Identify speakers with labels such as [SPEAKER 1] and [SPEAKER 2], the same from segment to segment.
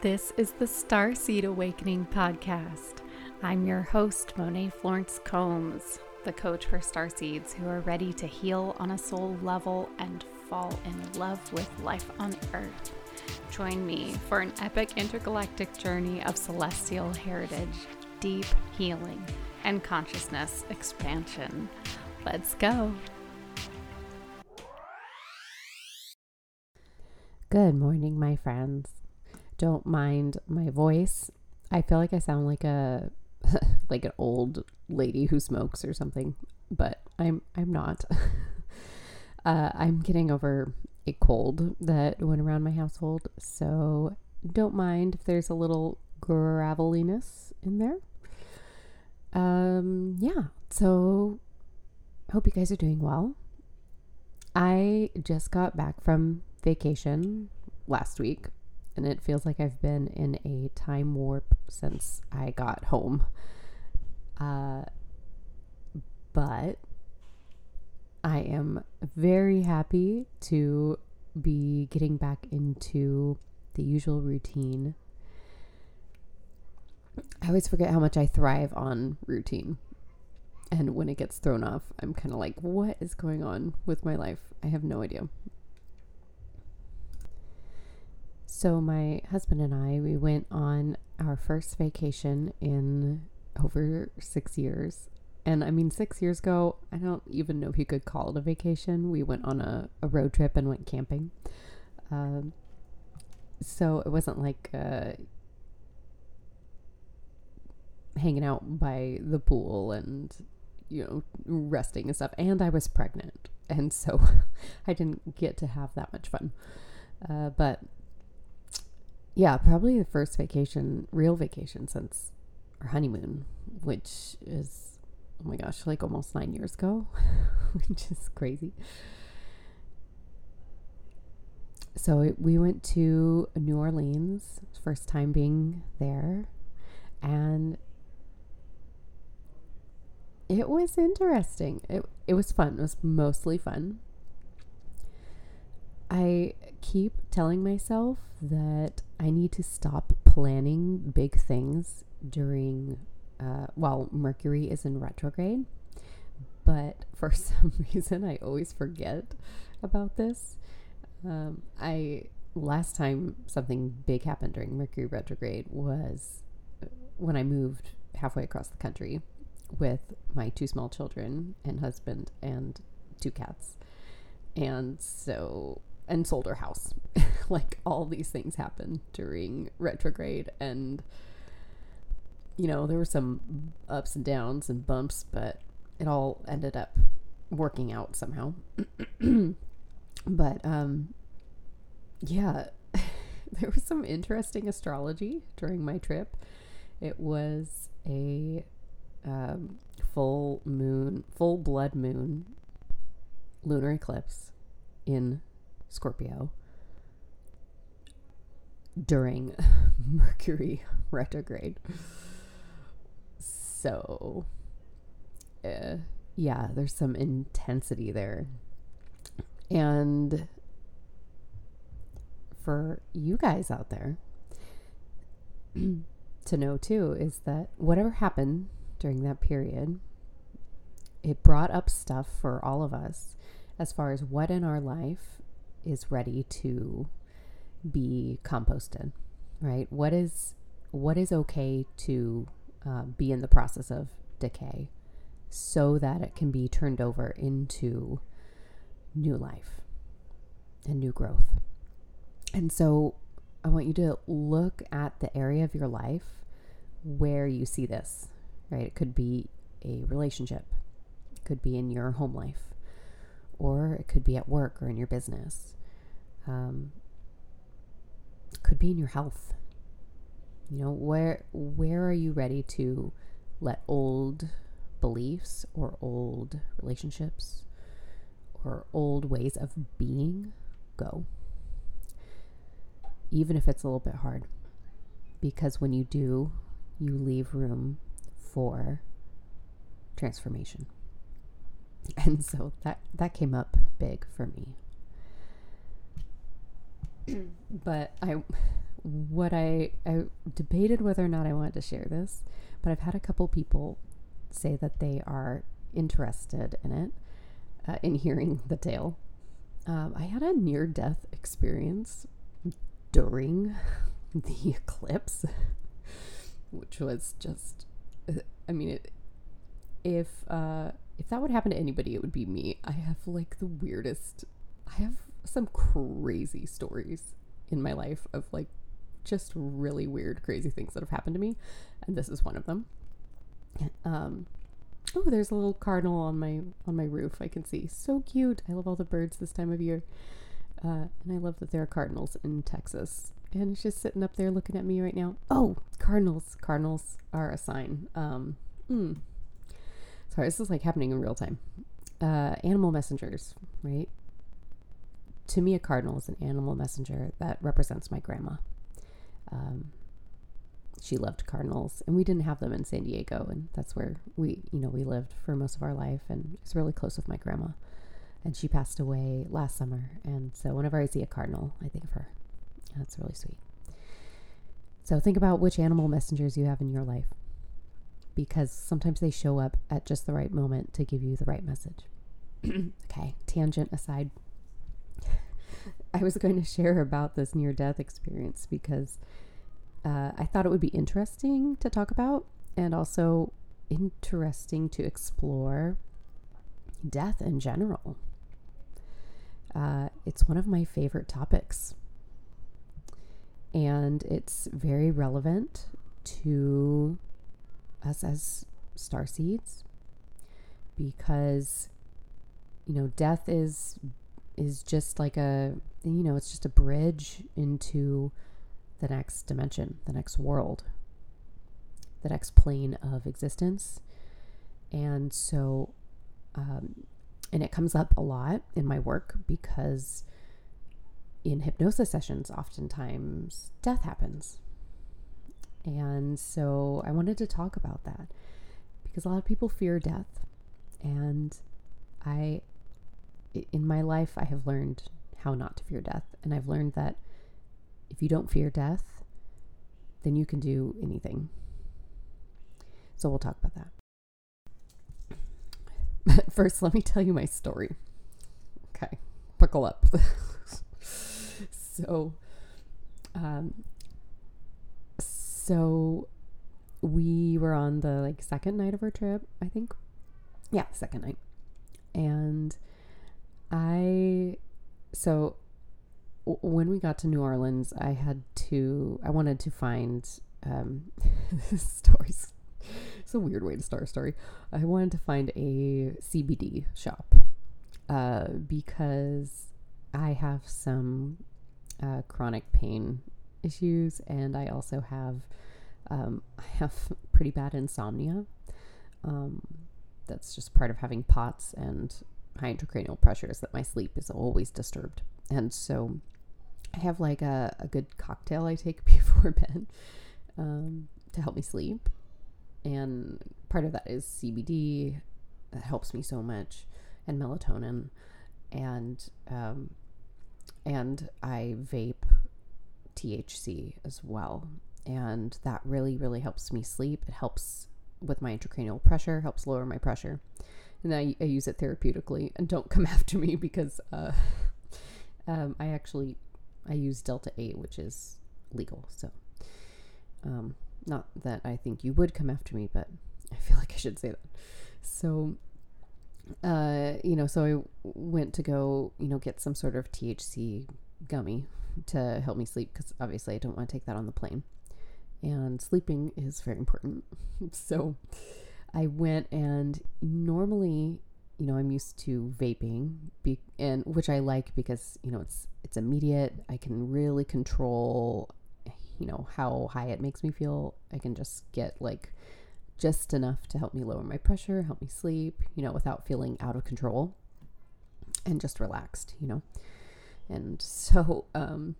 [SPEAKER 1] This is the Starseed Awakener podcast. I'm your host, Monet Florence Combs, the coach for starseeds who are ready to heal on a soul level and fall in love with life on earth. Join me for an epic intergalactic journey of celestial heritage, deep healing, and consciousness expansion. Let's go.
[SPEAKER 2] Good morning, my friends. Don't mind my voice. I feel like I sound like a like an old lady who smokes or something, but I'm I'm not. uh, I'm getting over a cold that went around my household, so don't mind if there's a little graveliness in there. Um, yeah. So hope you guys are doing well. I just got back from vacation last week, and it feels like I've been in a time warp since I got home. Uh, but I am very happy to be getting back into the usual routine. I always forget how much I thrive on routine. And when it gets thrown off, I'm kind of like, what is going on with my life? I have no idea. So, my husband and I, we went on our first vacation in over six years. And I mean, six years ago, I don't even know if you could call it a vacation. We went on a, a road trip and went camping. Um, so it wasn't like uh, hanging out by the pool and, you know, resting and stuff. And I was pregnant. And so I didn't get to have that much fun. Uh, but yeah, probably the first vacation, real vacation since our honeymoon, which is, oh my gosh, like almost nine years ago, which is crazy. So we went to New Orleans, first time being there, and it was interesting. It, it was fun. It was mostly fun. I keep telling myself that I need to stop planning big things during uh, while Mercury is in retrograde. But for some reason, I always forget about this. Um, I last time something big happened during Mercury retrograde was uh, when I moved halfway across the country with my two small children and husband and two cats. And so and sold our house. like all these things happened during retrograde and you know, there were some ups and downs and bumps, but it all ended up working out somehow. but um yeah, there was some interesting astrology during my trip. It was a um, full moon, full blood moon lunar eclipse in Scorpio during Mercury retrograde. So, uh, yeah, there's some intensity there. And for you guys out there to know too is that whatever happened during that period, it brought up stuff for all of us as far as what in our life is ready to be composted, right? What is what is okay to uh, be in the process of decay, so that it can be turned over into new life and new growth. And so, I want you to look at the area of your life where you see this, right? It could be a relationship, it could be in your home life, or it could be at work or in your business um, could be in your health. You know, where where are you ready to let old beliefs or old relationships or old ways of being go? Even if it's a little bit hard. Because when you do, you leave room for transformation. And so that that came up big for me. but I what I, I debated whether or not I wanted to share this, but I've had a couple people say that they are interested in it, uh, in hearing the tale. Um, I had a near death experience during the eclipse, which was just, uh, I mean, it, if uh, if that would happen to anybody, it would be me. I have like the weirdest. I have some crazy stories in my life of like just really weird, crazy things that have happened to me, and this is one of them. Um, oh, there's a little cardinal on my on my roof. I can see so cute. I love all the birds this time of year, uh, and I love that there are cardinals in Texas. And it's just sitting up there looking at me right now. Oh, cardinals! Cardinals are a sign. Um, mm. Sorry, this is like happening in real time. Uh, animal messengers, right? To me, a cardinal is an animal messenger that represents my grandma. Um, she loved cardinals, and we didn't have them in San Diego, and that's where we, you know, we lived for most of our life, and was really close with my grandma. And she passed away last summer, and so whenever I see a cardinal, I think of her. That's really sweet. So think about which animal messengers you have in your life, because sometimes they show up at just the right moment to give you the right message. okay, tangent aside. I was going to share about this near death experience because uh, I thought it would be interesting to talk about and also interesting to explore death in general. Uh, it's one of my favorite topics. And it's very relevant to us as star seeds because you know death is is just like a you know it's just a bridge into the next dimension, the next world, the next plane of existence. And so, um, and it comes up a lot in my work because in hypnosis sessions, oftentimes death happens. And so I wanted to talk about that because a lot of people fear death. And I, in my life, I have learned how not to fear death. And I've learned that if you don't fear death, then you can do anything. So we'll talk about that. But first, let me tell you my story. Okay, buckle up. so, um, so we were on the like second night of our trip, I think. Yeah, second night. And I, so when we got to New Orleans, I had to, I wanted to find, um, stories. It's a weird way to start a story. I wanted to find a CBD shop uh, because I have some uh, chronic pain issues, and I also have um, I have pretty bad insomnia. Um, that's just part of having POTS and high intracranial pressures that my sleep is always disturbed. And so I have like a, a good cocktail I take before bed um, to help me sleep. And part of that is CBD that helps me so much and melatonin. And, um, and I vape THC as well. And that really, really helps me sleep. It helps with my intracranial pressure, helps lower my pressure. And I, I use it therapeutically. And don't come after me because uh, um, I actually I use Delta 8, which is legal. So, um, not that I think you would come after me, but I feel like I should say that. So, uh, you know, so I went to go, you know, get some sort of THC gummy to help me sleep because obviously I don't want to take that on the plane. And sleeping is very important. so I went and normally you know, I'm used to vaping, be, and which I like because you know it's it's immediate. I can really control, you know, how high it makes me feel. I can just get like just enough to help me lower my pressure, help me sleep, you know, without feeling out of control, and just relaxed, you know. And so, um,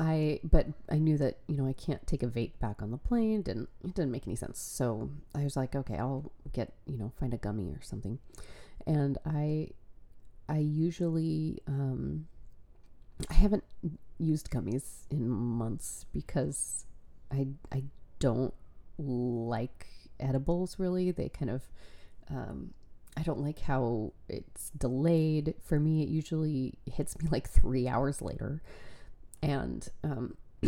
[SPEAKER 2] I but I knew that you know I can't take a vape back on the plane. Didn't it didn't make any sense. So I was like, okay, I'll get you know find a gummy or something. And I I usually um, I haven't used gummies in months because I I don't like edibles really. They kind of um, I don't like how it's delayed. For me, it usually hits me like three hours later, and um,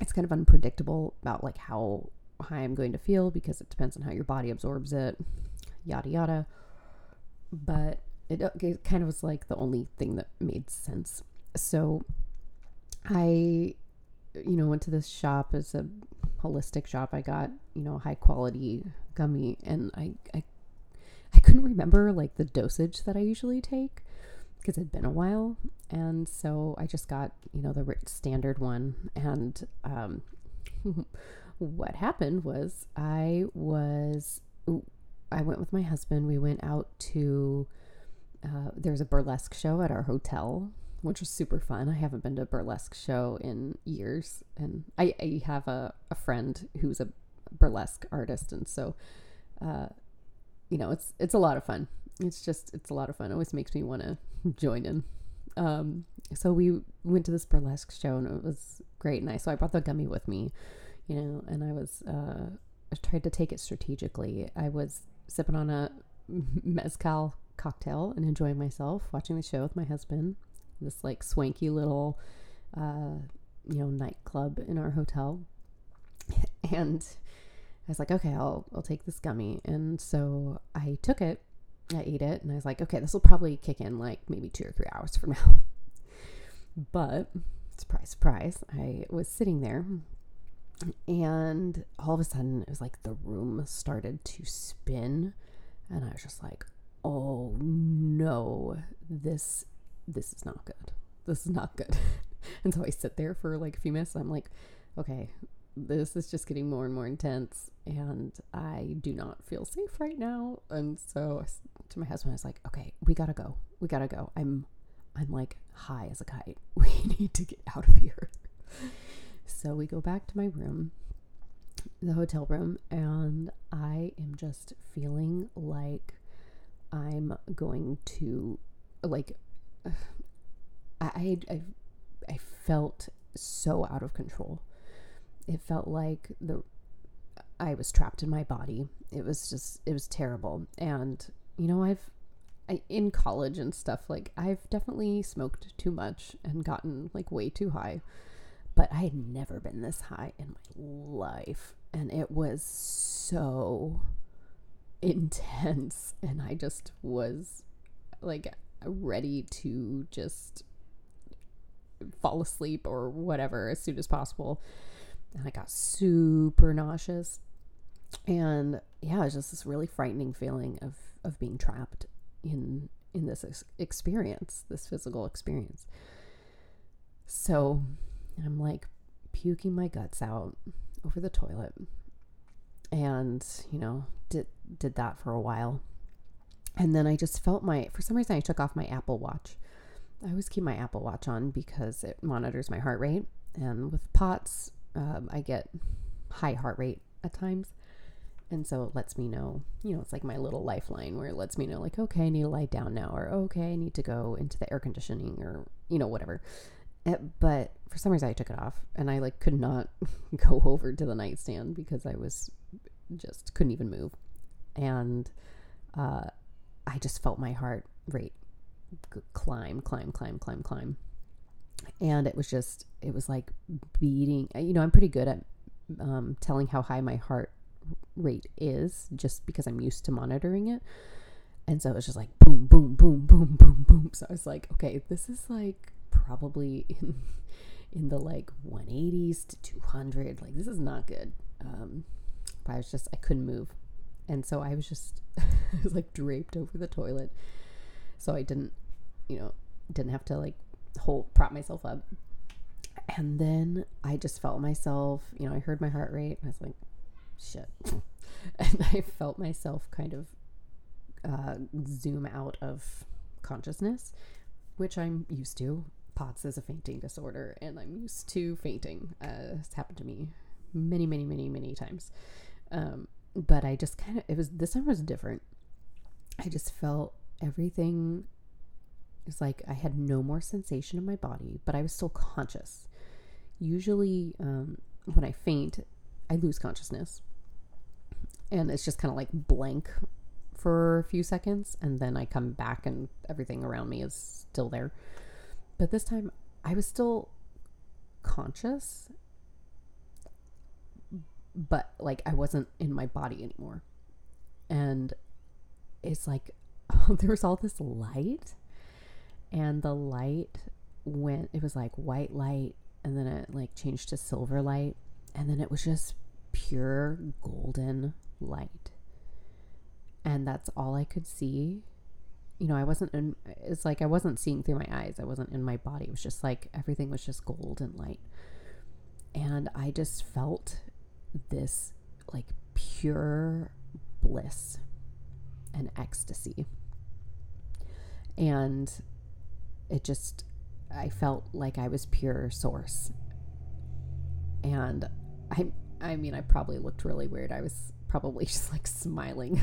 [SPEAKER 2] it's kind of unpredictable about like how high I'm going to feel because it depends on how your body absorbs it, yada yada. But it, it kind of was like the only thing that made sense. So I, you know, went to this shop as a holistic shop. I got, you know, high quality gummy and I, I, I couldn't remember like the dosage that I usually take because it'd been a while. And so I just got, you know, the standard one. And um, what happened was I was, I went with my husband. We went out to, uh, there's a burlesque show at our hotel which was super fun. I haven't been to a burlesque show in years, and I, I have a, a friend who's a burlesque artist, and so, uh, you know, it's it's a lot of fun. It's just it's a lot of fun. It always makes me want to join in. Um, so we went to this burlesque show, and it was great. And I so I brought the gummy with me, you know, and I was uh, I tried to take it strategically. I was sipping on a mezcal cocktail and enjoying myself, watching the show with my husband this like swanky little, uh, you know, nightclub in our hotel. And I was like, okay, I'll, I'll take this gummy. And so I took it, I ate it, and I was like, okay, this will probably kick in like maybe two or three hours from now. But surprise, surprise, I was sitting there and all of a sudden it was like the room started to spin and i was just like oh no this this is not good. This is not good. and so I sit there for like a few minutes. I'm like, okay, this is just getting more and more intense and I do not feel safe right now. And so to my husband, I was like, okay, we gotta go. We gotta go. I'm, I'm like high as a kite. We need to get out of here. so we go back to my room, the hotel room, and I am just feeling like I'm going to like I, I, I felt so out of control. It felt like the I was trapped in my body. It was just it was terrible. And you know, I've I, in college and stuff like I've definitely smoked too much and gotten like way too high. But I had never been this high in my life and it was so intense and I just was like ready to just fall asleep or whatever as soon as possible. And I got super nauseous. And yeah, it was just this really frightening feeling of of being trapped in in this ex- experience, this physical experience. So I'm like puking my guts out over the toilet. And, you know, did did that for a while. And then I just felt my, for some reason, I took off my Apple Watch. I always keep my Apple Watch on because it monitors my heart rate. And with POTS, um, I get high heart rate at times. And so it lets me know, you know, it's like my little lifeline where it lets me know, like, okay, I need to lie down now, or okay, I need to go into the air conditioning, or, you know, whatever. Eh, but for some reason, I took it off and I like could not go over to the nightstand because I was just couldn't even move. And uh, I just felt my heart rate climb, climb, climb, climb, climb. And it was just, it was like beating. You know, I'm pretty good at um, telling how high my heart rate is just because I'm used to monitoring it. And so it was just like boom, boom, boom, boom, boom, boom. So I was like, okay, this is like probably in in the like 180s to 200. Like this is not good. Um, but I was just I couldn't move. And so I was just, I was like draped over the toilet. So I didn't, you know, didn't have to like hold, prop myself up. And then I just felt myself, you know, I heard my heart rate and I was like, shit. and I felt myself kind of uh, zoom out of consciousness, which I'm used to. POTS is a fainting disorder, and I'm used to fainting. Uh, it's happened to me many, many, many, many times. Um, but I just kind of, it was, this time was different. I just felt everything It's like I had no more sensation in my body, but I was still conscious. Usually, um, when I faint, I lose consciousness. And it's just kind of like blank for a few seconds. And then I come back and everything around me is still there. But this time, I was still conscious, but like I wasn't in my body anymore. And it's like, there was all this light, and the light went, it was like white light, and then it like changed to silver light, and then it was just pure golden light. And that's all I could see you know, I wasn't in, it's like I wasn't seeing through my eyes. I wasn't in my body. It was just like everything was just gold and light. And I just felt this like pure bliss and ecstasy. And it just, I felt like I was pure source. And I, I mean, I probably looked really weird. I was probably just like smiling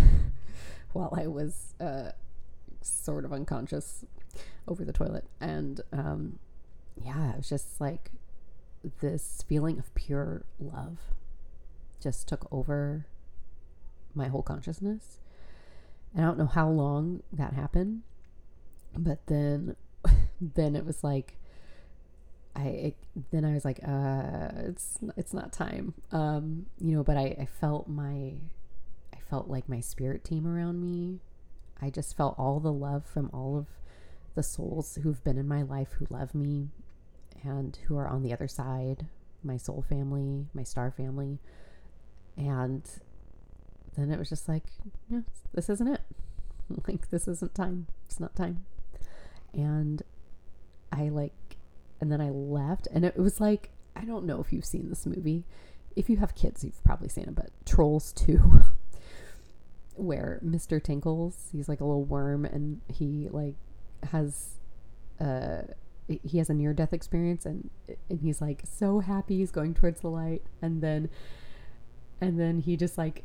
[SPEAKER 2] while I was, uh, sort of unconscious over the toilet. And um, yeah, it was just like this feeling of pure love just took over my whole consciousness. And I don't know how long that happened, but then then it was like I it, then I was like, uh, it's it's not time, um, you know. But I, I felt my, I felt like my spirit team around me I just felt all the love from all of the souls who've been in my life who love me and who are on the other side my soul family, my star family. And then it was just like, yeah, this isn't it. like, this isn't time. It's not time. And I like, and then I left, and it was like, I don't know if you've seen this movie. If you have kids, you've probably seen it, but Trolls 2. where Mr. Dinkles, he's like a little worm and he like has uh he has a near death experience and and he's like so happy he's going towards the light and then and then he just like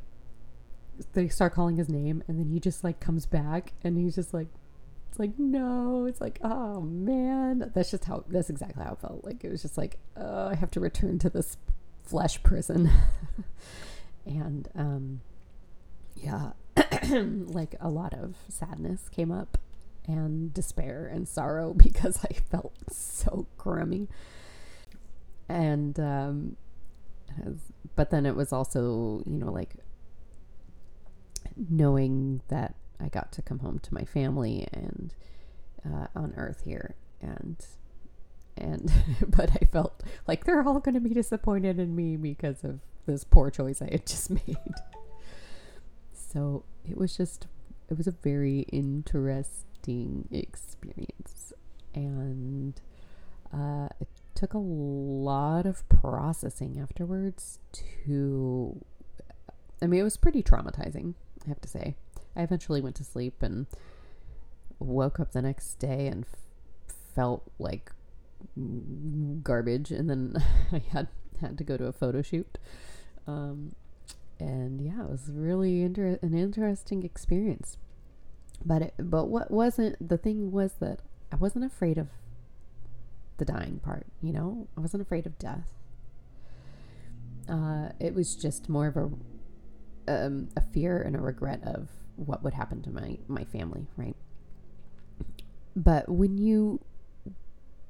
[SPEAKER 2] they start calling his name and then he just like comes back and he's just like it's like no it's like oh man. That's just how that's exactly how it felt. Like it was just like oh i have to return to this flesh prison. And um yeah like a lot of sadness came up and despair and sorrow because I felt so crummy. And, um, but then it was also, you know, like knowing that I got to come home to my family and uh, on earth here. And, and, but I felt like they're all going to be disappointed in me because of this poor choice I had just made. So it was just, it was a very interesting experience. And uh, it took a lot of processing afterwards to, I mean, it was pretty traumatizing, I have to say. I eventually went to sleep and woke up the next day and f- felt like garbage and then I had had to go to a photo shoot um, and yeah, it was really inter- an interesting experience. But it, but what wasn't the thing was that I wasn't afraid of the dying part. You know, I wasn't afraid of death. Uh, it was just more of a um, a fear and a regret of what would happen to my my family, right? But when you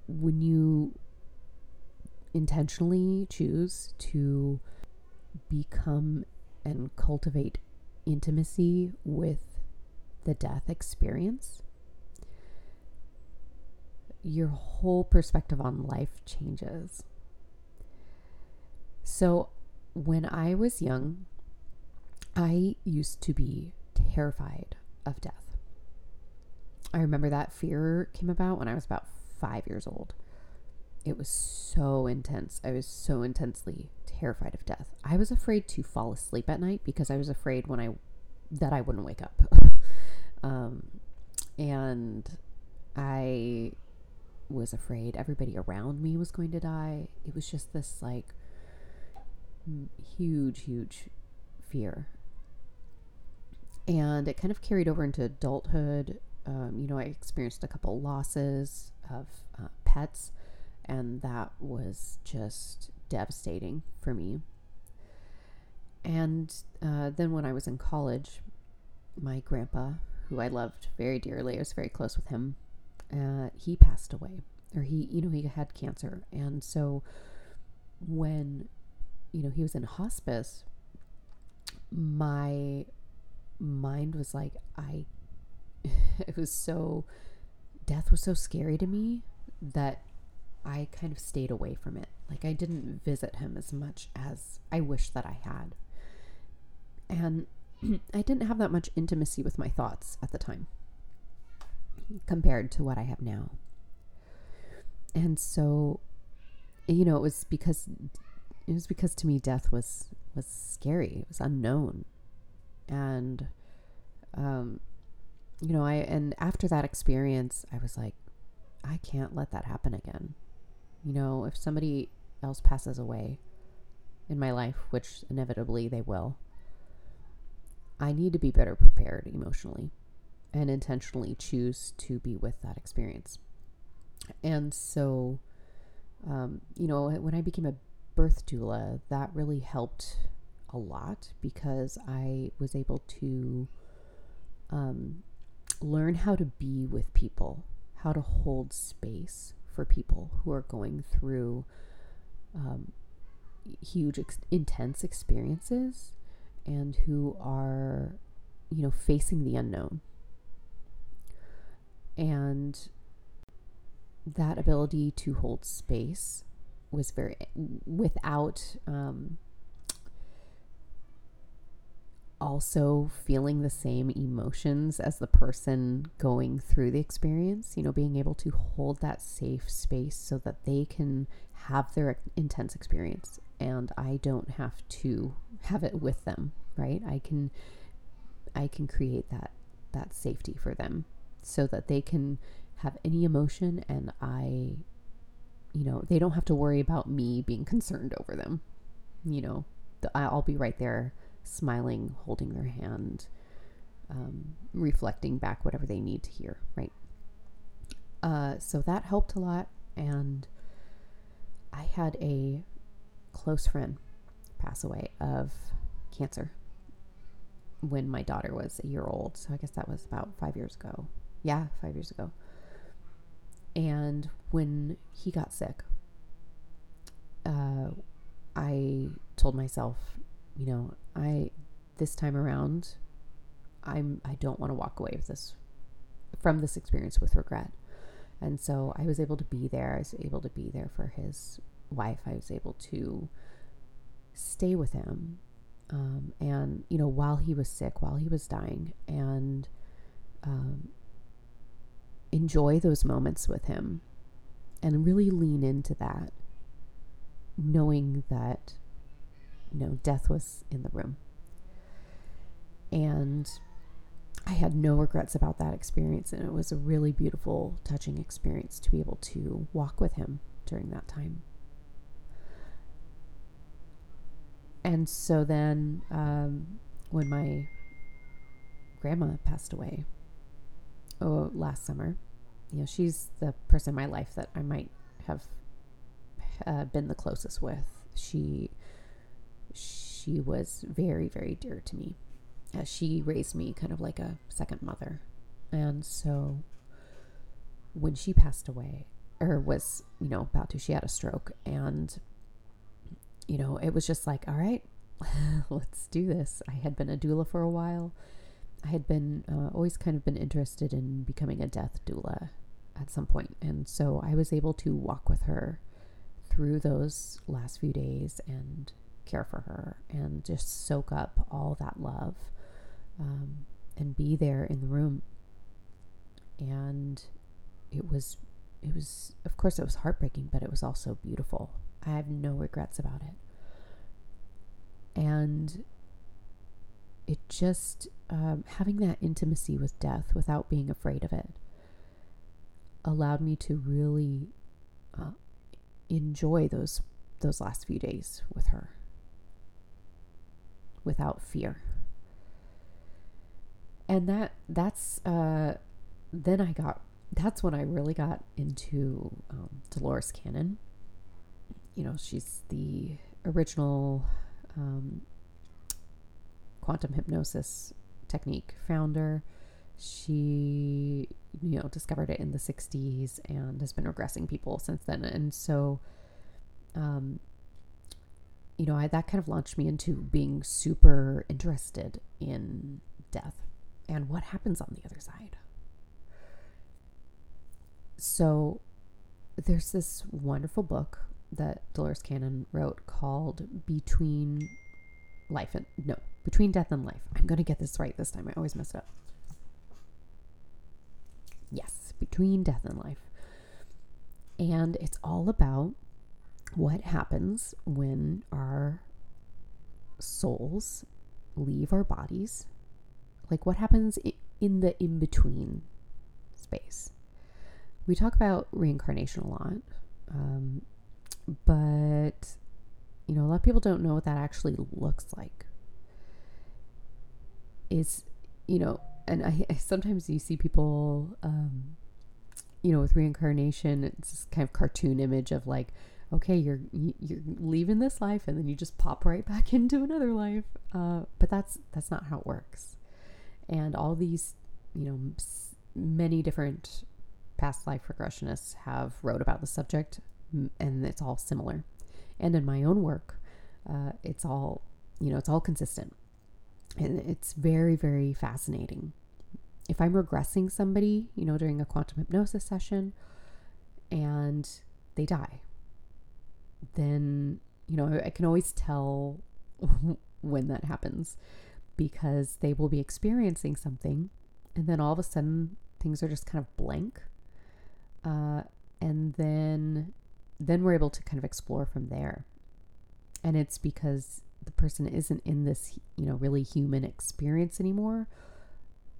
[SPEAKER 2] when you intentionally choose to become and cultivate intimacy with the death experience, your whole perspective on life changes. So, when I was young, I used to be terrified of death. I remember that fear came about when I was about five years old. It was so intense. I was so intensely terrified of death. I was afraid to fall asleep at night because I was afraid when I that I wouldn't wake up. um, and I was afraid everybody around me was going to die. It was just this like huge, huge fear. And it kind of carried over into adulthood um, you know, I experienced a couple losses of uh, pets, and that was just devastating for me. And uh, then when I was in college, my grandpa, who I loved very dearly, I was very close with him, uh, he passed away, or he, you know, he had cancer. And so when, you know, he was in hospice, my mind was like, I, it was so, death was so scary to me that I kind of stayed away from it. Like I didn't visit him as much as I wish that I had. And I didn't have that much intimacy with my thoughts at the time compared to what I have now. And so, you know, it was because it was because to me death was was scary. It was unknown. And um you know, I and after that experience, I was like I can't let that happen again. You know, if somebody else passes away in my life, which inevitably they will, I need to be better prepared emotionally and intentionally choose to be with that experience. And so, um, you know, when I became a birth doula, that really helped a lot because I was able to um, learn how to be with people, how to hold space for people who are going through um, huge, ex- intense experiences and who are, you know, facing the unknown. And that ability to hold space was very, without um, also feeling the same emotions as the person going through the experience, you know, being able to hold that safe space so that they can have their intense experience and I don't have to have it with them, right? I can I can create that that safety for them so that they can have any emotion and I you know, they don't have to worry about me being concerned over them. You know, I'll be right there smiling, holding their hand, um, reflecting back whatever they need to hear, right? Uh, so that helped a lot. And I had a close friend pass away of cancer when my daughter was a year old. So I guess that was about five years ago. Yeah, five years ago. And when he got sick, uh, I told myself, you know, I this time around, I'm I don't want to walk away with this from this experience with regret. And so I was able to be there. I was able to be there for his wife. I was able to stay with him. Um, and, you know, while he was sick, while he was dying, and um, enjoy those moments with him and really lean into that, knowing that you know, death was in the room. And I had no regrets about that experience. And it was a really beautiful, touching experience to be able to walk with him during that time. And so then, um, when my grandma passed away, oh, last summer, you know, she's the person in my life that I might have uh, been the closest with. She she was very, very dear to me. As she raised me kind of like a second mother. And so when she passed away, or was, you know, about to, she had a stroke. And, you know, it was just like, all right, let's do this. I had been a doula for a while. I had been uh, always kind of been interested in becoming a death doula at some point. And so I was able to walk with her through those last few days and care for her and just soak up all that love um, and be there in the room. And it was, it was, of course, it was heartbreaking, but it was also beautiful. I have no regrets about it. And it just, um, having that intimacy with death without being afraid of it allowed me to really uh, enjoy those those last few days with her without fear. And that that's uh, then I got, that's when I really got into um, Dolores Cannon. You know, she's the original um, quantum hypnosis technique founder. She, you know, discovered it in the 60s and has been regressing people since then. And so, um, you know, I, that kind of launched me into being super interested in death and what happens on the other side. So, there's this wonderful book that Dolores Cannon wrote called Between Life and No, Between Death and Life. I'm going to get this right this time. I always mess it up. Yes, Between Death and Life. And it's all about what happens when our souls leave our bodies. Like what happens in the in between space. We talk about reincarnation a lot. Um, but you know, a lot of people don't know what that actually looks like. Is you know, and I, I sometimes you see people, um, you know, with reincarnation, it's this kind of cartoon image of like, okay, you're you're leaving this life and then you just pop right back into another life. Uh, but that's that's not how it works. And all these, you know, many different past life regressionists have wrote about the subject and it's all similar. And in my own work, uh, it's all, you know, it's all consistent. And it's very, very fascinating. If I'm regressing somebody, you know, during a quantum hypnosis session and they die, then, you know, I can always tell when that happens because they will be experiencing something and then all of a sudden things are just kind of blank. Uh, and then then we're able to kind of explore from there. And it's because the person isn't in this, you know, really human experience anymore.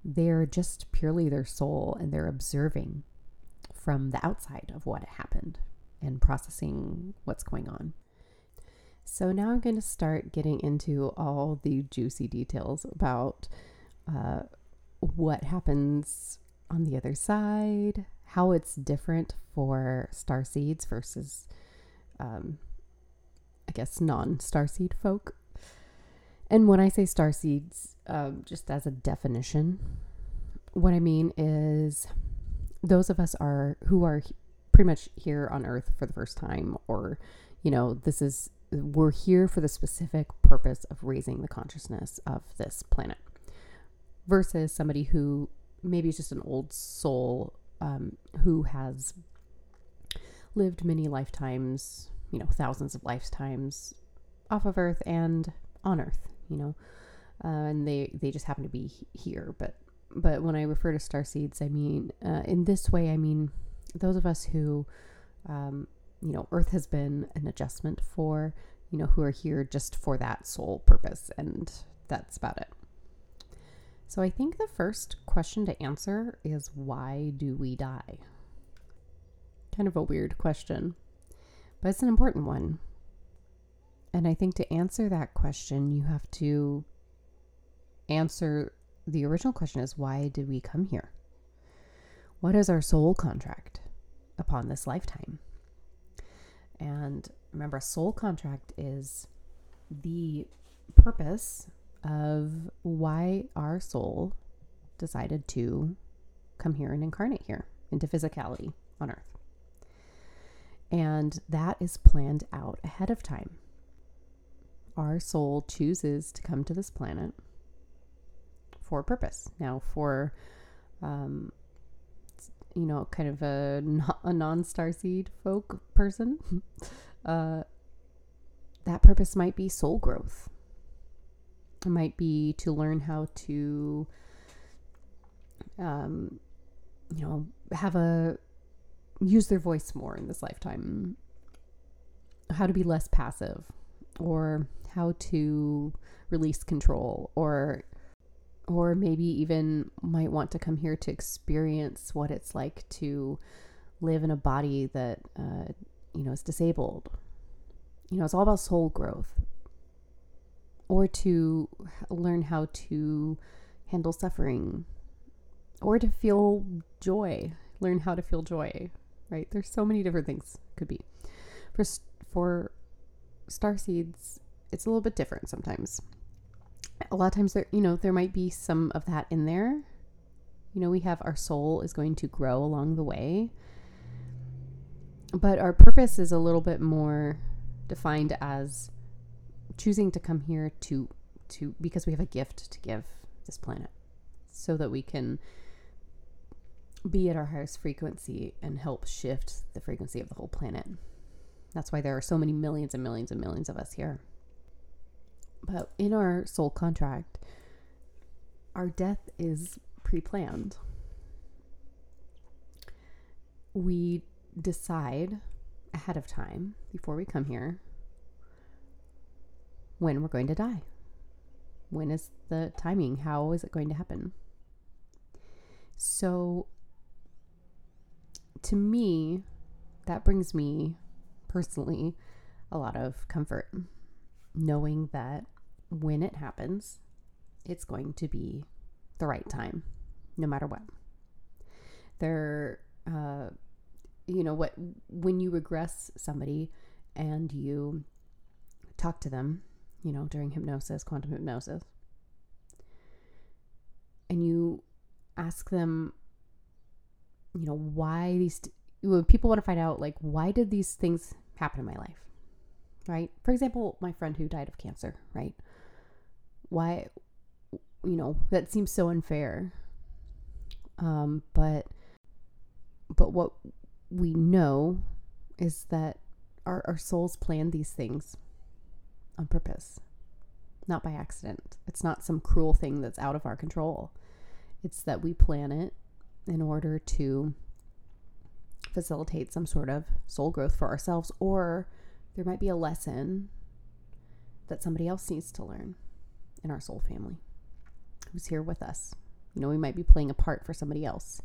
[SPEAKER 2] They're just purely their soul and they're observing from the outside of what happened and processing what's going on. So now I'm going to start getting into all the juicy details about uh, what happens on the other side, how it's different for star seeds versus, um, I guess, non star seed folk. And when I say star seeds, um, just as a definition, what I mean is those of us are who are pretty much here on Earth for the first time, or you know, this is we're here for the specific purpose of raising the consciousness of this planet, versus somebody who maybe is just an old soul um, who has lived many lifetimes, you know, thousands of lifetimes off of Earth and on Earth, you know, uh, and they they just happen to be here. But but when I refer to star seeds, I mean uh, in this way, I mean those of us who, um, you know, Earth has been an adjustment for, you know, who are here just for that sole purpose, and that's about it. So I think the first question to answer is why do we die? Kind of a weird question, but it's an important one. And I think to answer that question, you have to answer the original question is why did we come here? What is our soul contract upon this lifetime? And remember, a soul contract is the purpose of why our soul decided to come here and incarnate here into physicality on earth. And that is planned out ahead of time. Our soul chooses to come to this planet for a purpose. Now, for, um, you know, kind of a, a non star seed folk person, uh, that purpose might be soul growth. It might be to learn how to, um, you know, have a use their voice more in this lifetime, how to be less passive, or how to release control, or or maybe even might want to come here to experience what it's like to live in a body that uh, you know is disabled. You know, it's all about soul growth or to learn how to handle suffering or to feel joy, learn how to feel joy, right? There's so many different things could be. For for star seeds, it's a little bit different sometimes. A lot of times there, you know, there might be some of that in there. You know, we have our soul is going to grow along the way. But our purpose is a little bit more defined as choosing to come here to to because we have a gift to give this planet so that we can be at our highest frequency and help shift the frequency of the whole planet. That's why there are so many millions and millions and millions of us here. But in our soul contract, our death is pre planned. We decide ahead of time before we come here when we're going to die. When is the timing? How is it going to happen? So, to me, that brings me personally a lot of comfort knowing that when it happens, it's going to be the right time, no matter what. There, uh, you know, what when you regress somebody and you talk to them, you know, during hypnosis, quantum hypnosis, and you ask them, you know, why these t- people want to find out, like, why did these things happen in my life? Right? For example, my friend who died of cancer, right? Why, you know, that seems so unfair. Um, but, but what we know is that our, our souls plan these things on purpose, not by accident. It's not some cruel thing that's out of our control. It's that we plan it in order to facilitate some sort of soul growth for ourselves, or there might be a lesson that somebody else needs to learn in our soul family who's here with us. You know, we might be playing a part for somebody else.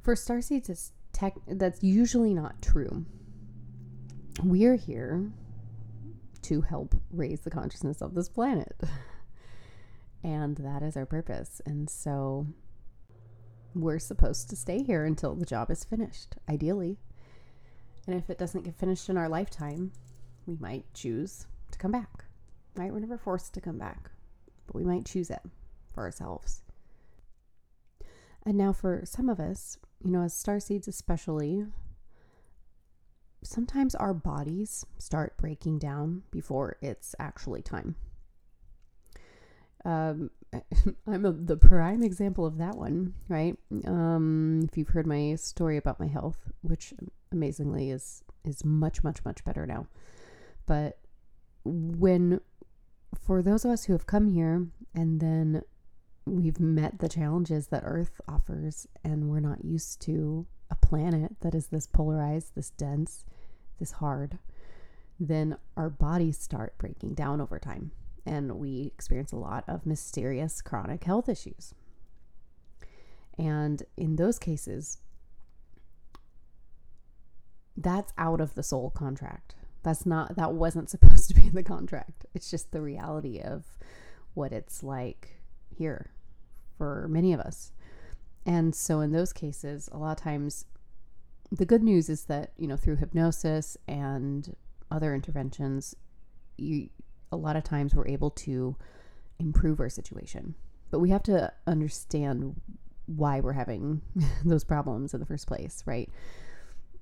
[SPEAKER 2] For starseeds, it's tech that's usually not true. We're here to help raise the consciousness of this planet. And that is our purpose. And so we're supposed to stay here until the job is finished, ideally. And if it doesn't get finished in our lifetime, we might choose to come back. Right? We're never forced to come back, but we might choose it for ourselves. And now, for some of us, you know, as star seeds especially, sometimes our bodies start breaking down before it's actually time. Um, I'm a, the prime example of that one, right? Um, if you've heard my story about my health, which amazingly is is much much much better now, but when for those of us who have come here and then we've met the challenges that Earth offers, and we're not used to a planet that is this polarized, this dense, this hard, then our bodies start breaking down over time and we experience a lot of mysterious chronic health issues. And in those cases, that's out of the soul contract. That's not, that wasn't supposed to be in the contract. It's just the reality of what it's like here for many of us. And so in those cases, a lot of times, the good news is that, you know, through hypnosis and other interventions, you a lot of times we're able to improve our situation. But we have to understand why we're having those problems in the first place, right?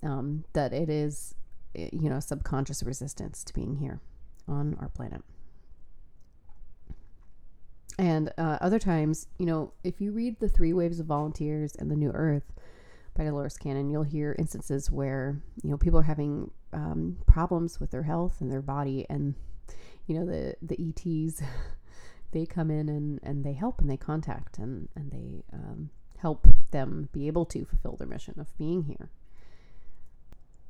[SPEAKER 2] Um, that it is, you know, subconscious resistance to being here on our planet. And uh, other times, you know, if you read The Three Waves of Volunteers and The New Earth by Dolores Cannon, you'll hear instances where, you know, people are having um, problems with their health and their body, and you know the the ETs they come in and and they help and they contact and and they um, help them be able to fulfill their mission of being here.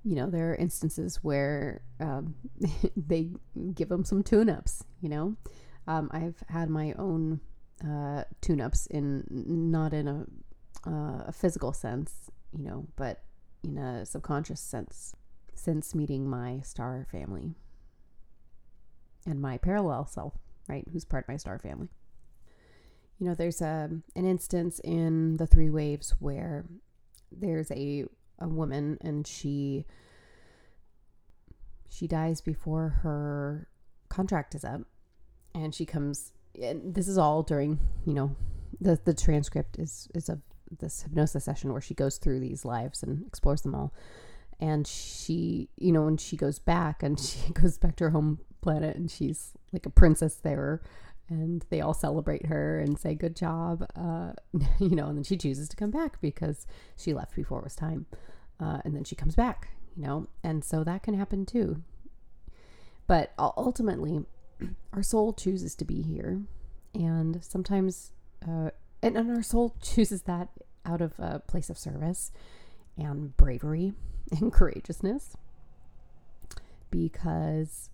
[SPEAKER 2] You know, there are instances where um, they give them some tune-ups. You know, um, I've had my own uh, tune-ups in not in a uh, a physical sense, you know, but in a subconscious sense since meeting my star family and my parallel self, right? Who's part of my star family. you know, there's a an instance in the three waves where there's a a woman and she she dies before her contract is up. And she comes and this is all during you know the the transcript is is of this hypnosis session where she goes through these lives and explores them all. And she you know when she goes back and she goes back to her home planet and she's like a princess there and they all celebrate her and say good job uh, you know and then she chooses to come back because she left before it was time uh, and then she comes back you know and so that can happen too. But ultimately our soul chooses to be here and sometimes uh, and, and our soul chooses that out of a place of service and bravery and courageousness because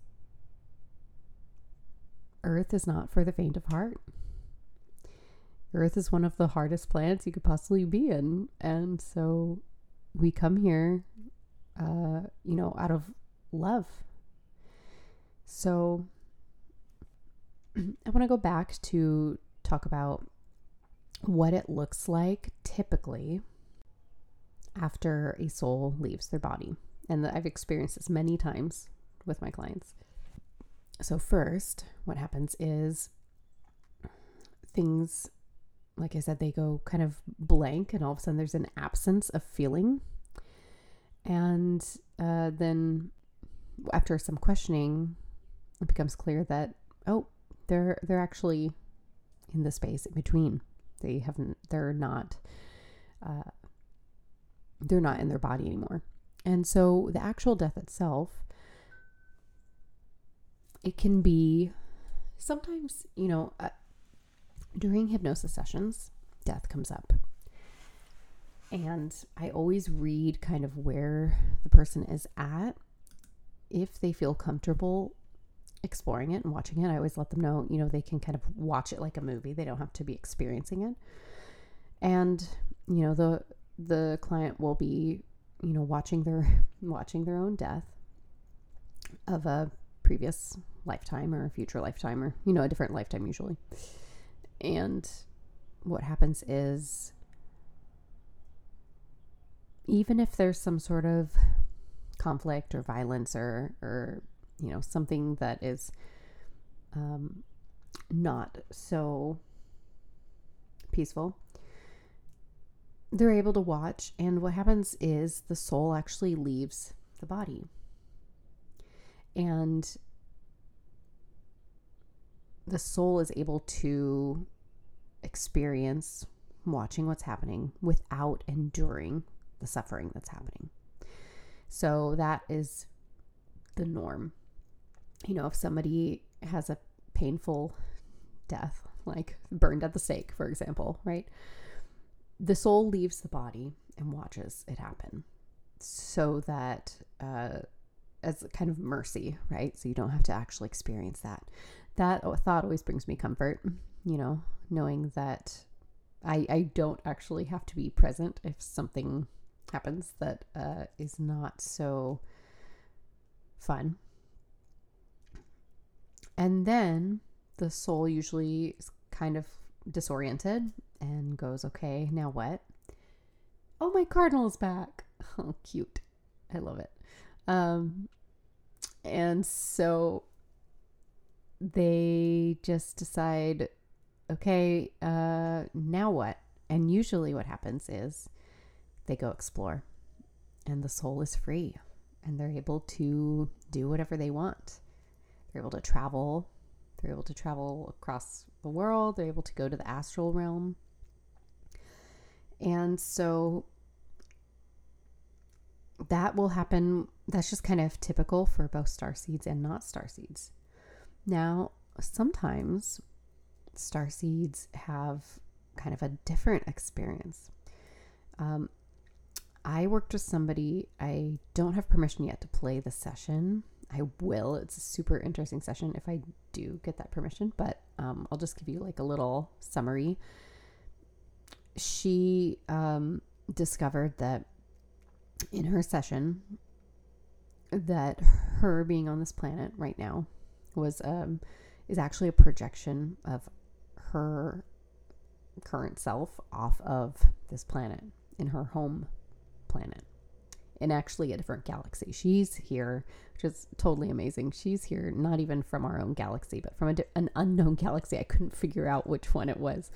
[SPEAKER 2] Earth is not for the faint of heart. Earth is one of the hardest planets you could possibly be in. And so we come here, uh, you know, out of love. So I want to go back to talk about what it looks like typically after a soul leaves their body. And I've experienced this many times with my clients. So, first, what happens is things, like I said, they go kind of blank, and all of a sudden there's an absence of feeling. And uh, then, after some questioning, it becomes clear that, oh, they're they're actually in the space in between. They haven't. They're not. Uh, they're not in their body anymore. And so the actual death itself, it can be sometimes, you know, uh, during hypnosis sessions, death comes up. And I always read kind of where the person is at. If they feel comfortable exploring it and watching it, I always let them know, you know, they can kind of watch it like a movie. They don't have to be experiencing it. And, you know, the the client will be, you know, watching their watching their own death of a previous lifetime or a future lifetime or, you know, a different lifetime usually. And what happens is even if there's some sort of conflict or violence or or you know something that is um, not so peaceful they're able to watch and what happens is the soul actually leaves the body and the soul is able to experience watching what's happening without enduring the suffering that's happening. So that is the norm. You know if somebody has a painful death like burned at the stake for example right? The soul leaves the body and watches it happen so that uh, as a kind of mercy right? So you don't have to actually experience that that thought always brings me comfort you know knowing that i i don't actually have to be present if something happens that uh, is not so fun and then the soul usually is kind of disoriented and goes, okay, now what? Oh, my cardinal's back. Oh, cute. I love it. Um, and so they just decide, okay, uh, now what? And usually what happens is they go explore and the soul is free and they're able to do whatever they want. They're able to travel. They're able to travel across the world. They're able to go to the astral realm. And so that will happen. That's just kind of typical for both star seeds and not star seeds. Now, sometimes star seeds have kind of a different experience. Um, I worked with somebody, I don't have permission yet to play the session. I will. It's a super interesting session if I do get that permission, but um, I'll just give you like a little summary she um, discovered that in her session that her being on this planet right now was um, is actually a projection of her current self off of this planet in her home planet in actually a different galaxy. She's here, which is totally amazing. She's here not even from our own galaxy, but from an unknown galaxy. I couldn't figure out which one it was,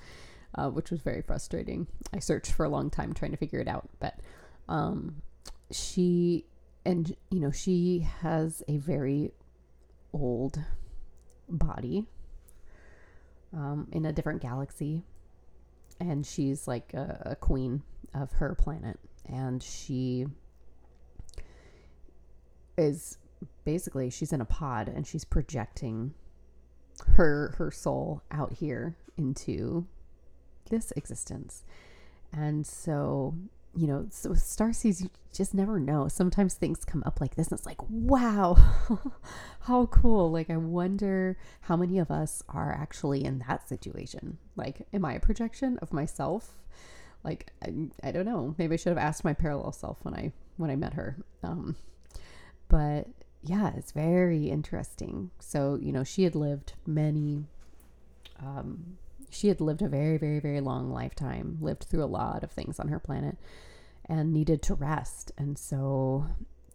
[SPEAKER 2] uh, which was very frustrating. I searched for a long time trying to figure it out, but um, she and you know she has a very old body um, in a different galaxy. And she's like a, a queen of her planet. And she is basically she's in a pod and she's projecting her her soul out here into this existence. And so you know, so star seeds, you just never know. Sometimes things come up like this, and it's like, wow, how cool. Like, I wonder how many of us are actually in that situation. Like, am I a projection of myself? Like, I, I don't know. Maybe I should have asked my parallel self when I when I met her. Um, but yeah, it's very interesting. So, you know, she had lived many um, she had lived a very, very, very long lifetime, lived through a lot of things on her planet, and needed to rest. And so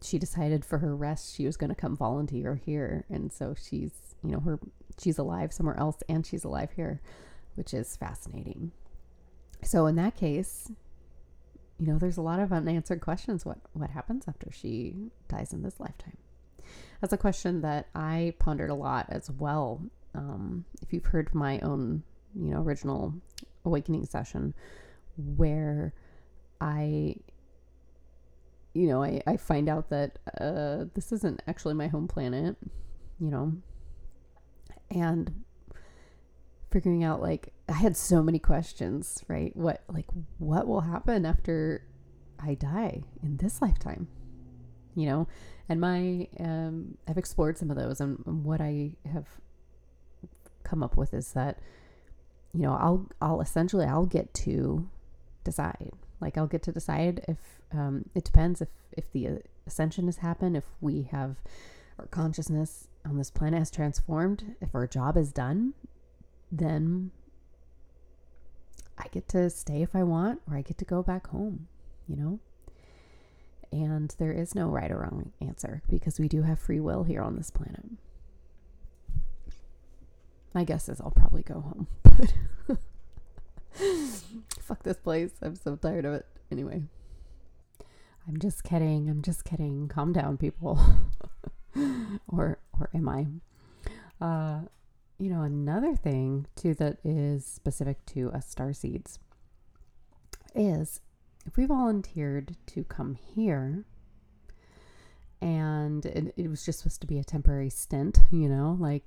[SPEAKER 2] she decided for her rest, she was going to come volunteer here. And so she's, you know, her she's alive somewhere else and she's alive here, which is fascinating. So in that case, you know, there's a lot of unanswered questions. What what happens after she dies in this lifetime? That's a question that I pondered a lot as well. Um, if you've heard my own you know, original awakening session where I, you know, I, I find out that uh, this isn't actually my home planet, you know, and figuring out like I had so many questions, right? What like what will happen after I die in this lifetime? You know, and my um I've explored some of those and what I have come up with is that you know, I'll I'll essentially I'll get to decide. Like I'll get to decide if um, it depends if if the ascension has happened, if we have our consciousness on this planet has transformed, if our job is done, then I get to stay if I want, or I get to go back home. You know. And there is no right or wrong answer because we do have free will here on this planet. My guess is I'll probably go home. But fuck this place. I'm so tired of it. Anyway. I'm just kidding. I'm just kidding. Calm down, people. or or am I? Uh you know, another thing too that is specific to us star seeds is if we volunteered to come here and it, it was just supposed to be a temporary stint, you know, like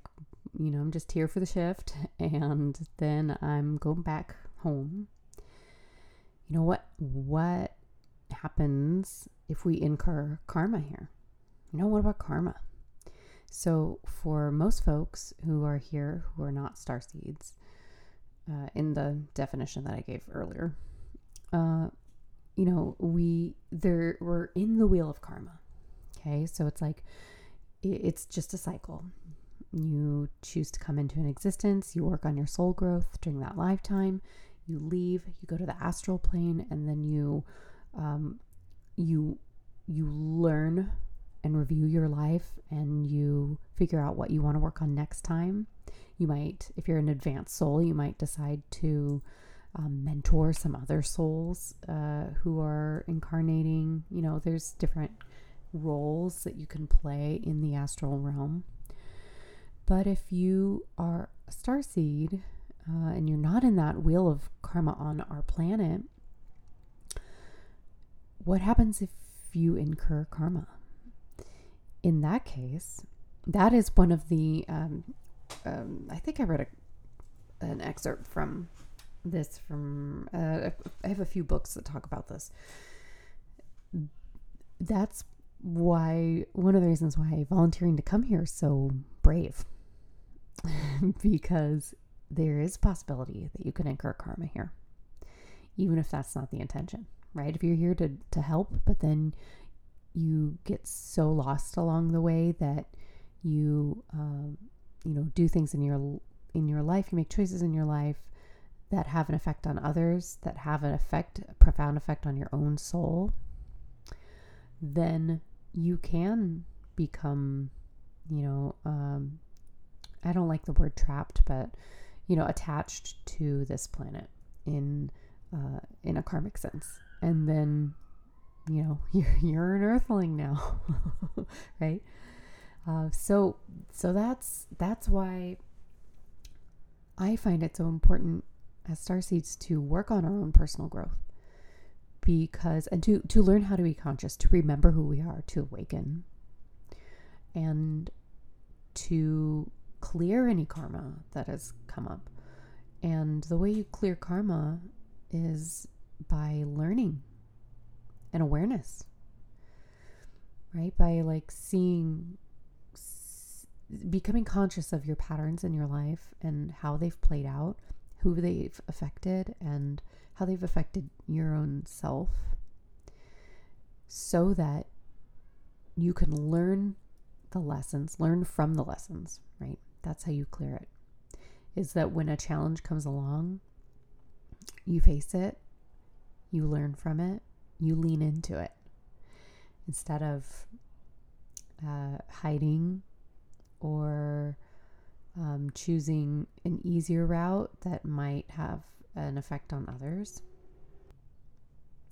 [SPEAKER 2] you know, I'm just here for the shift and then I'm going back home. You know what what happens if we incur karma here? You know, what about karma? So, for most folks who are here who are not star seeds, uh, in the definition that I gave earlier, uh, you know, we there we're in the wheel of karma. Okay, so it's like it's just a cycle you choose to come into an existence, you work on your soul growth during that lifetime, you leave, you go to the astral plane, and then you um, you you learn and review your life and you figure out what you want to work on next time. You might, if you're an advanced soul, you might decide to um, mentor some other souls uh, who are incarnating. You know, there's different roles that you can play in the astral realm. But if you are a star seed uh, and you're not in that wheel of karma on our planet, what happens if you incur karma? In that case, that is one of the. Um, um, I think I read a, an excerpt from this from. Uh, I have a few books that talk about this. That's why one of the reasons why volunteering to come here is so brave because there is a possibility that you could incur karma here, even if that's not the intention, right? If you're here to, to help, but then you get so lost along the way that you, um, you know, do things in your in your life, you make choices in your life that have an effect on others, that have an effect, a profound effect on your own soul, then you can become, you know, um, I don't like the word trapped, but you know, attached to this planet in uh, in a karmic sense, and then you know you're you're an Earthling now, right? Uh, so so that's that's why I find it so important as star seeds to work on our own personal growth because and to to learn how to be conscious to remember who we are to awaken and to clear any karma that has come up. And the way you clear karma is by learning and awareness right? By like seeing becoming conscious of your patterns in your life and how they've played out, who they've affected, and how they've affected your own self so that you can learn the lessons, learn from the lessons, right? That's how you clear it. Is that when a challenge comes along, you face it, you learn from it, you lean into it instead of uh, hiding or um, choosing an easier route that might have an effect on others.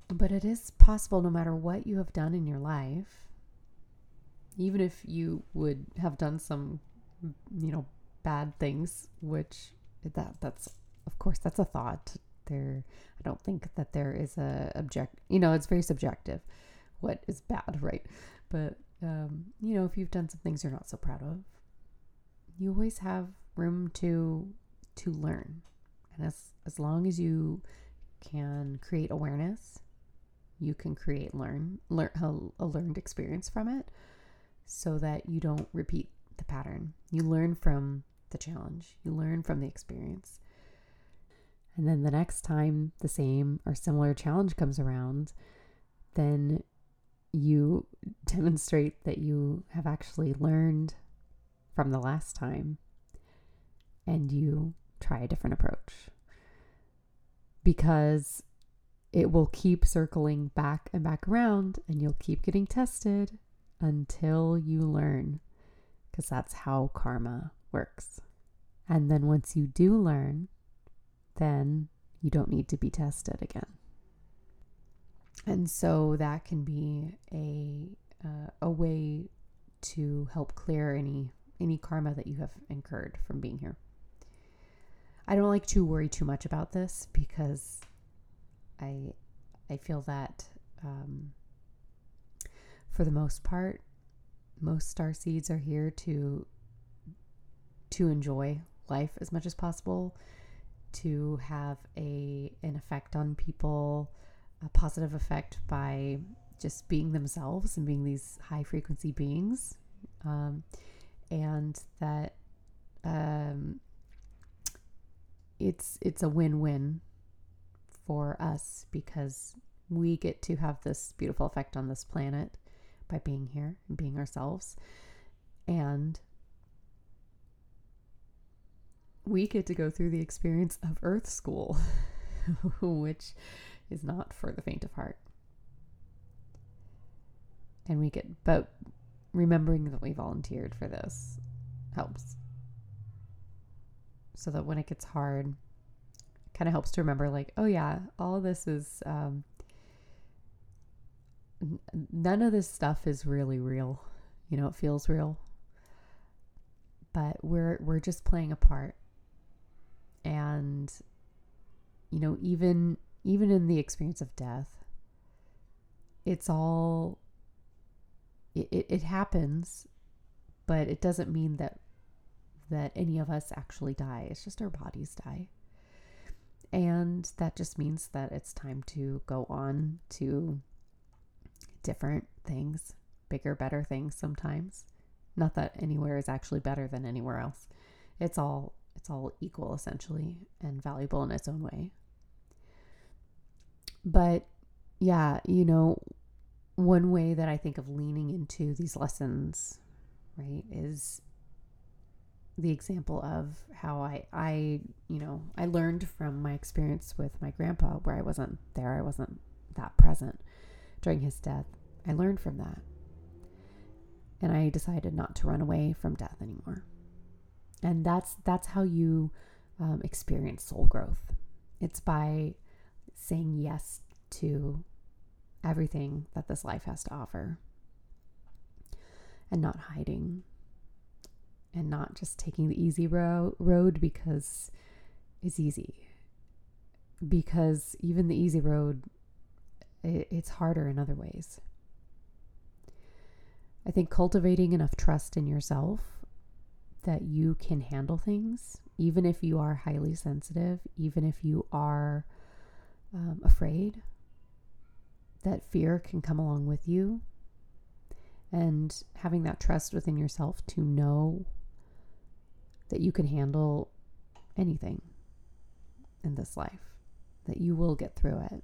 [SPEAKER 2] But it is possible, no matter what you have done in your life, even if you would have done some, you know, bad things, which that that's of course that's a thought. There, I don't think that there is a object. You know, it's very subjective. What is bad, right? But um, you know, if you've done some things you're not so proud of, you always have room to to learn. And as as long as you can create awareness, you can create learn learn a, a learned experience from it so that you don't repeat the pattern. You learn from the challenge. You learn from the experience. And then the next time the same or similar challenge comes around, then you demonstrate that you have actually learned from the last time and you try a different approach because it will keep circling back and back around and you'll keep getting tested until you learn because that's how karma works. And then once you do learn, then you don't need to be tested again. And so that can be a uh, a way to help clear any any karma that you have incurred from being here. I don't like to worry too much about this because I I feel that um, for the most part, most star seeds are here to to enjoy life as much as possible, to have a an effect on people, a positive effect by just being themselves and being these high frequency beings. Um, and that um, it's it's a win-win for us because we get to have this beautiful effect on this planet by being here and being ourselves and we get to go through the experience of earth school which is not for the faint of heart and we get but remembering that we volunteered for this helps. So that when it gets hard, kind of helps to remember, like, oh yeah, all this is, um, none of this stuff is really real. You know, it feels real, but we're we're just playing a part, and you know, even even in the experience of death, it's all it, it, it happens, but it doesn't mean that that any of us actually die. It's just our bodies die. And that just means that it's time to go on to different things, bigger, better things sometimes. Not that anywhere is actually better than anywhere else. It's all it's all equal essentially and valuable in its own way. But yeah, you know, one way that I think of leaning into these lessons, right, is the example of how I, I, you know, I learned from my experience with my grandpa where I wasn't there, I wasn't that present during his death. I learned from that. And I decided not to run away from death anymore. And that's that's how you um, experience soul growth. It's by saying yes to everything that this life has to offer and not hiding and not just taking the easy ro- road because it's easy. Because even the easy road, it, it's harder in other ways. I think cultivating enough trust in yourself that you can handle things, even if you are highly sensitive, even if you are um, afraid, that fear can come along with you. And having that trust within yourself to know that you can handle anything in this life, that you will get through it.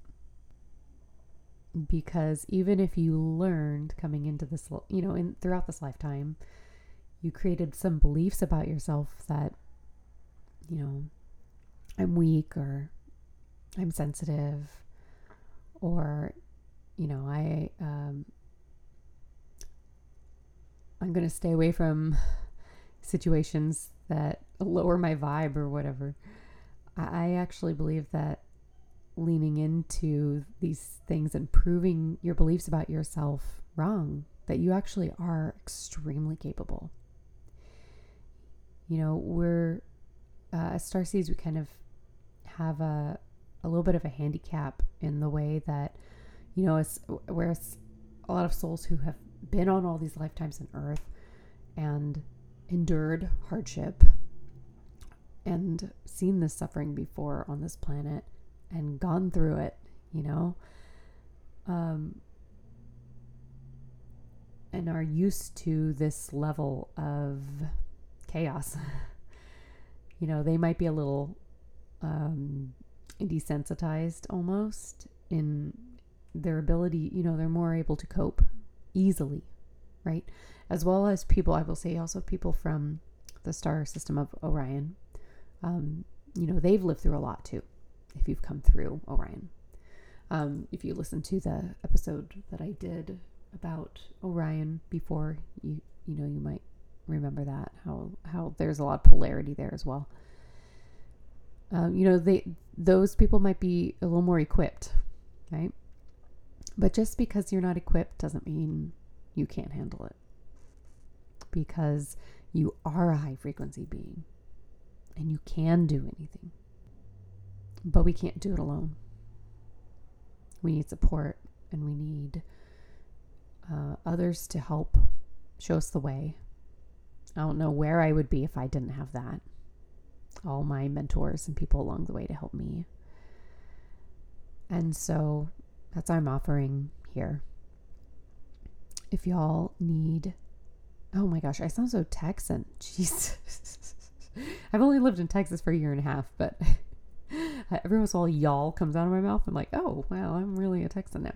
[SPEAKER 2] Because even if you learned coming into this, you know, in throughout this lifetime, you created some beliefs about yourself that, you know, I'm weak or I'm sensitive or, you know, I, um, I'm going to stay away from situations that lower my vibe or whatever. I actually believe that leaning into these things and proving your beliefs about yourself wrong, that you actually are extremely capable. You know, we're, uh, as star seeds, we kind of have a, a little bit of a handicap in the way that, you know, it's, whereas a lot of souls who have been on all these lifetimes on earth and endured hardship and seen this suffering before on this planet and gone through it, you know, um, and are used to this level of chaos. you know, they might be a little um, desensitized almost in their ability, you know, they're more able to cope easily, right? As well as people, I will say also people from the star system of Orion. Um, you know, they've lived through a lot too, if you've come through Orion. Um, if you listen to the episode that I did about Orion before, you you know you might remember that how how there's a lot of polarity there as well. Um, you know, they those people might be a little more equipped, right? But just because you're not equipped doesn't mean you can't handle it because you are a high frequency being and you can do anything. But we can't do it alone. We need support and we need uh, others to help show us the way. I don't know where I would be if I didn't have that. All my mentors and people along the way to help me. And so that's what I'm offering here. If y'all need Oh my gosh, I sound so Texan. Jesus. I've only lived in Texas for a year and a half, but every once in a while, y'all comes out of my mouth. I'm like, oh wow, I'm really a Texan now.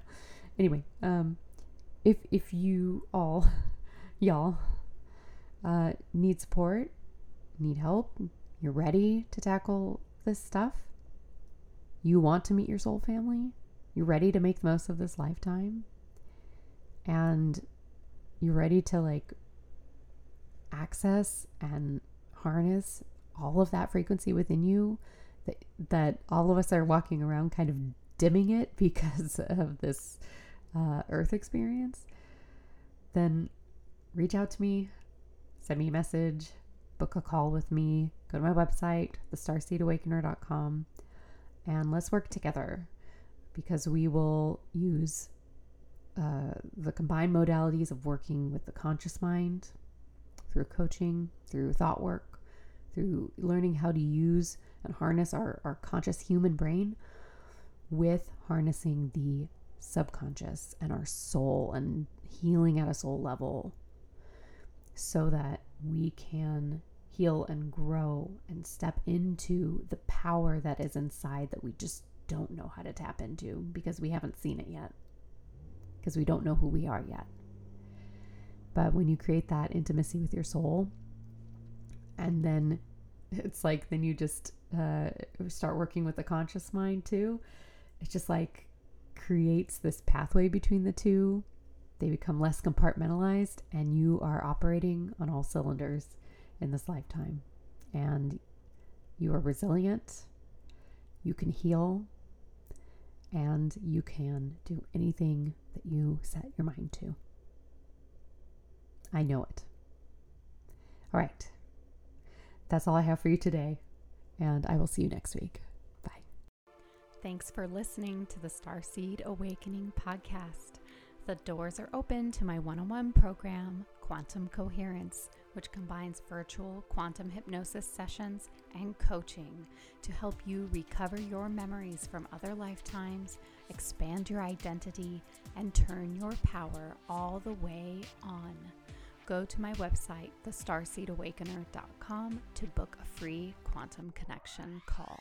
[SPEAKER 2] Anyway, um, if if you all, y'all, uh, need support, need help, you're ready to tackle this stuff. You want to meet your soul family. You're ready to make the most of this lifetime, and you're ready to like access and harness all of that frequency within you that, that all of us are walking around kind of dimming it because of this uh, earth experience, then reach out to me, send me a message, book a call with me, go to my website, thestarseedawakener.com, and let's work together because we will use uh, the combined modalities of working with the conscious mind, through coaching, through thought work, through learning how to use and harness our, our conscious human brain with harnessing the subconscious and our soul and healing at a soul level so that we can heal and grow and step into the power that is inside that we just don't know how to tap into because we haven't seen it yet because we don't know who we are yet. But when you create that intimacy with your soul And then it's like, then you just uh, start working with the conscious mind too. It's just like creates this pathway between the two. They become less compartmentalized, and you are operating on all cylinders in this lifetime. And you are resilient, you can heal, and you can do anything that you set your mind to. I know it. All right. That's all I have for you today, and I will see you next week. Bye.
[SPEAKER 1] Thanks for listening to the Starseed Awakener podcast. The doors are open to my one on one program, Quantum Coherence, which combines virtual quantum hypnosis sessions and coaching to help you recover your memories from other lifetimes, expand your identity, and turn your power all the way on. Go to my website, thestarseedawakener.com, to book a free quantum connection call.